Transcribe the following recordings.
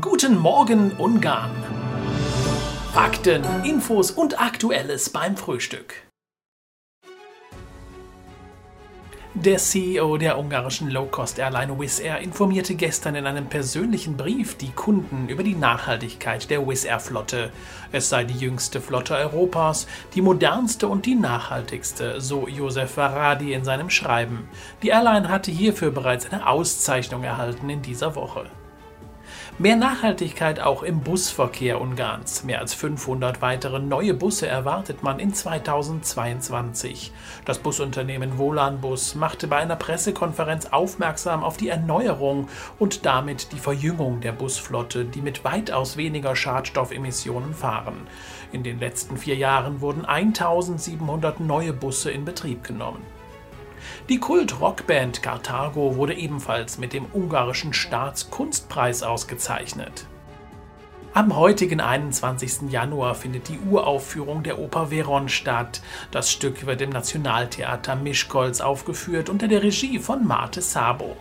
Guten Morgen Ungarn. Fakten, Infos und Aktuelles beim Frühstück. Der CEO der ungarischen Low-Cost-Airline Wizz Air informierte gestern in einem persönlichen Brief die Kunden über die Nachhaltigkeit der Wizz Air-Flotte. Es sei die jüngste Flotte Europas, die modernste und die nachhaltigste, so Josef Varadi in seinem Schreiben. Die Airline hatte hierfür bereits eine Auszeichnung erhalten in dieser Woche. Mehr Nachhaltigkeit auch im Busverkehr Ungarns. Mehr als 500 weitere neue Busse erwartet man in 2022. Das Busunternehmen Volanbus machte bei einer Pressekonferenz aufmerksam auf die Erneuerung und damit die Verjüngung der Busflotte, die mit weitaus weniger Schadstoffemissionen fahren. In den letzten vier Jahren wurden 1700 neue Busse in Betrieb genommen. Die Kult-Rockband Carthago wurde ebenfalls mit dem ungarischen Staatskunstpreis ausgezeichnet. Am heutigen 21. Januar findet die Uraufführung der Oper Veron statt. Das Stück wird im Nationaltheater Mischkolz aufgeführt unter der Regie von Marte Sabo.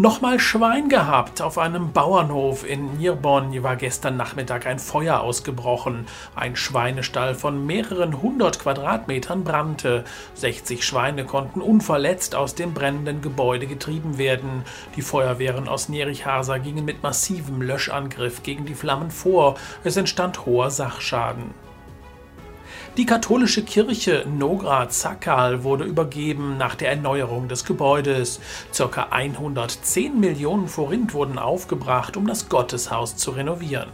Nochmal Schwein gehabt. Auf einem Bauernhof in Nierborn war gestern Nachmittag ein Feuer ausgebrochen. Ein Schweinestall von mehreren hundert Quadratmetern brannte. 60 Schweine konnten unverletzt aus dem brennenden Gebäude getrieben werden. Die Feuerwehren aus Nerichhasa gingen mit massivem Löschangriff gegen die Flammen vor. Es entstand hoher Sachschaden. Die katholische Kirche Nogra Zakal wurde übergeben nach der Erneuerung des Gebäudes. Circa 110 Millionen Forint wurden aufgebracht, um das Gotteshaus zu renovieren.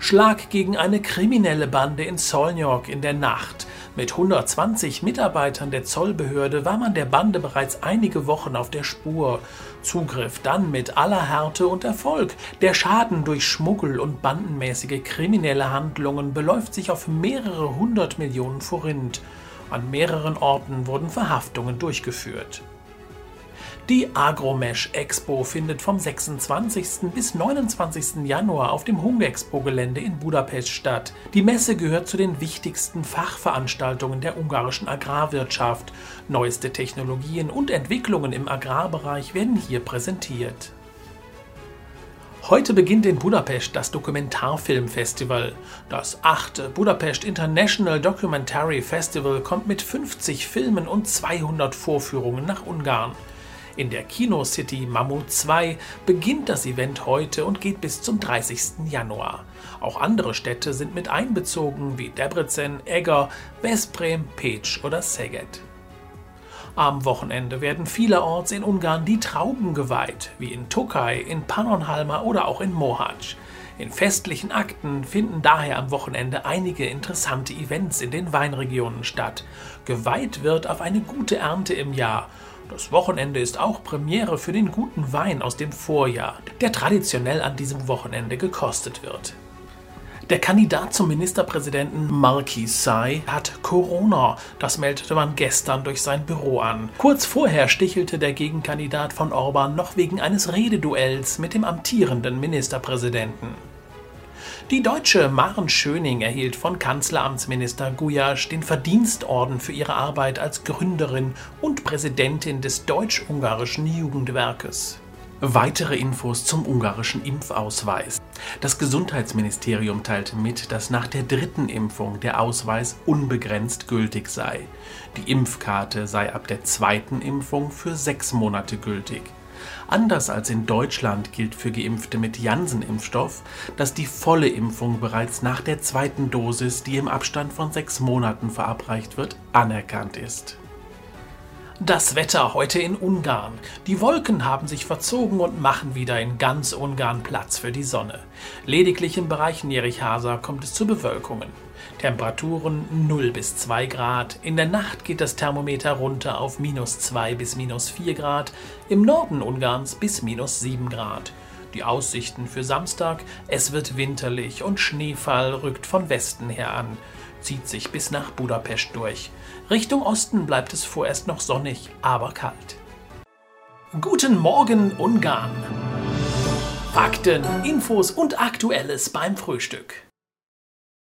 Schlag gegen eine kriminelle Bande in Solnjok in der Nacht. Mit 120 Mitarbeitern der Zollbehörde war man der Bande bereits einige Wochen auf der Spur. Zugriff dann mit aller Härte und Erfolg. Der Schaden durch Schmuggel und bandenmäßige kriminelle Handlungen beläuft sich auf mehrere hundert Millionen Forint. An mehreren Orten wurden Verhaftungen durchgeführt. Die Agromesh Expo findet vom 26. bis 29. Januar auf dem Hungexpo-Gelände in Budapest statt. Die Messe gehört zu den wichtigsten Fachveranstaltungen der ungarischen Agrarwirtschaft. Neueste Technologien und Entwicklungen im Agrarbereich werden hier präsentiert. Heute beginnt in Budapest das Dokumentarfilmfestival. Das achte Budapest International Documentary Festival kommt mit 50 Filmen und 200 Vorführungen nach Ungarn. In der Kino City Mammut 2 beginnt das Event heute und geht bis zum 30. Januar. Auch andere Städte sind mit einbezogen wie Debrecen, Egger, Veszprém, Pécs oder Szeged. Am Wochenende werden vielerorts in Ungarn die Trauben geweiht, wie in Tokaj, in Pannonhalma oder auch in Mohacs. In festlichen Akten finden daher am Wochenende einige interessante Events in den Weinregionen statt. Geweiht wird auf eine gute Ernte im Jahr das Wochenende ist auch Premiere für den guten Wein aus dem Vorjahr, der traditionell an diesem Wochenende gekostet wird. Der Kandidat zum Ministerpräsidenten Marquis Sai hat Corona. Das meldete man gestern durch sein Büro an. Kurz vorher stichelte der Gegenkandidat von Orban noch wegen eines Rededuells mit dem amtierenden Ministerpräsidenten. Die deutsche Maren Schöning erhielt von Kanzleramtsminister Guyasch den Verdienstorden für ihre Arbeit als Gründerin und Präsidentin des Deutsch-Ungarischen Jugendwerkes. Weitere Infos zum ungarischen Impfausweis. Das Gesundheitsministerium teilte mit, dass nach der dritten Impfung der Ausweis unbegrenzt gültig sei. Die Impfkarte sei ab der zweiten Impfung für sechs Monate gültig. Anders als in Deutschland gilt für Geimpfte mit Janssen-Impfstoff, dass die volle Impfung bereits nach der zweiten Dosis, die im Abstand von sechs Monaten verabreicht wird, anerkannt ist. Das Wetter heute in Ungarn. Die Wolken haben sich verzogen und machen wieder in ganz Ungarn Platz für die Sonne. Lediglich im Bereich Nerichhasa kommt es zu Bewölkungen. Temperaturen 0 bis 2 Grad. In der Nacht geht das Thermometer runter auf minus 2 bis minus 4 Grad. Im Norden Ungarns bis minus 7 Grad. Die Aussichten für Samstag, es wird winterlich und Schneefall rückt von Westen her an zieht sich bis nach Budapest durch. Richtung Osten bleibt es vorerst noch sonnig, aber kalt. Guten Morgen Ungarn! Fakten, Infos und Aktuelles beim Frühstück.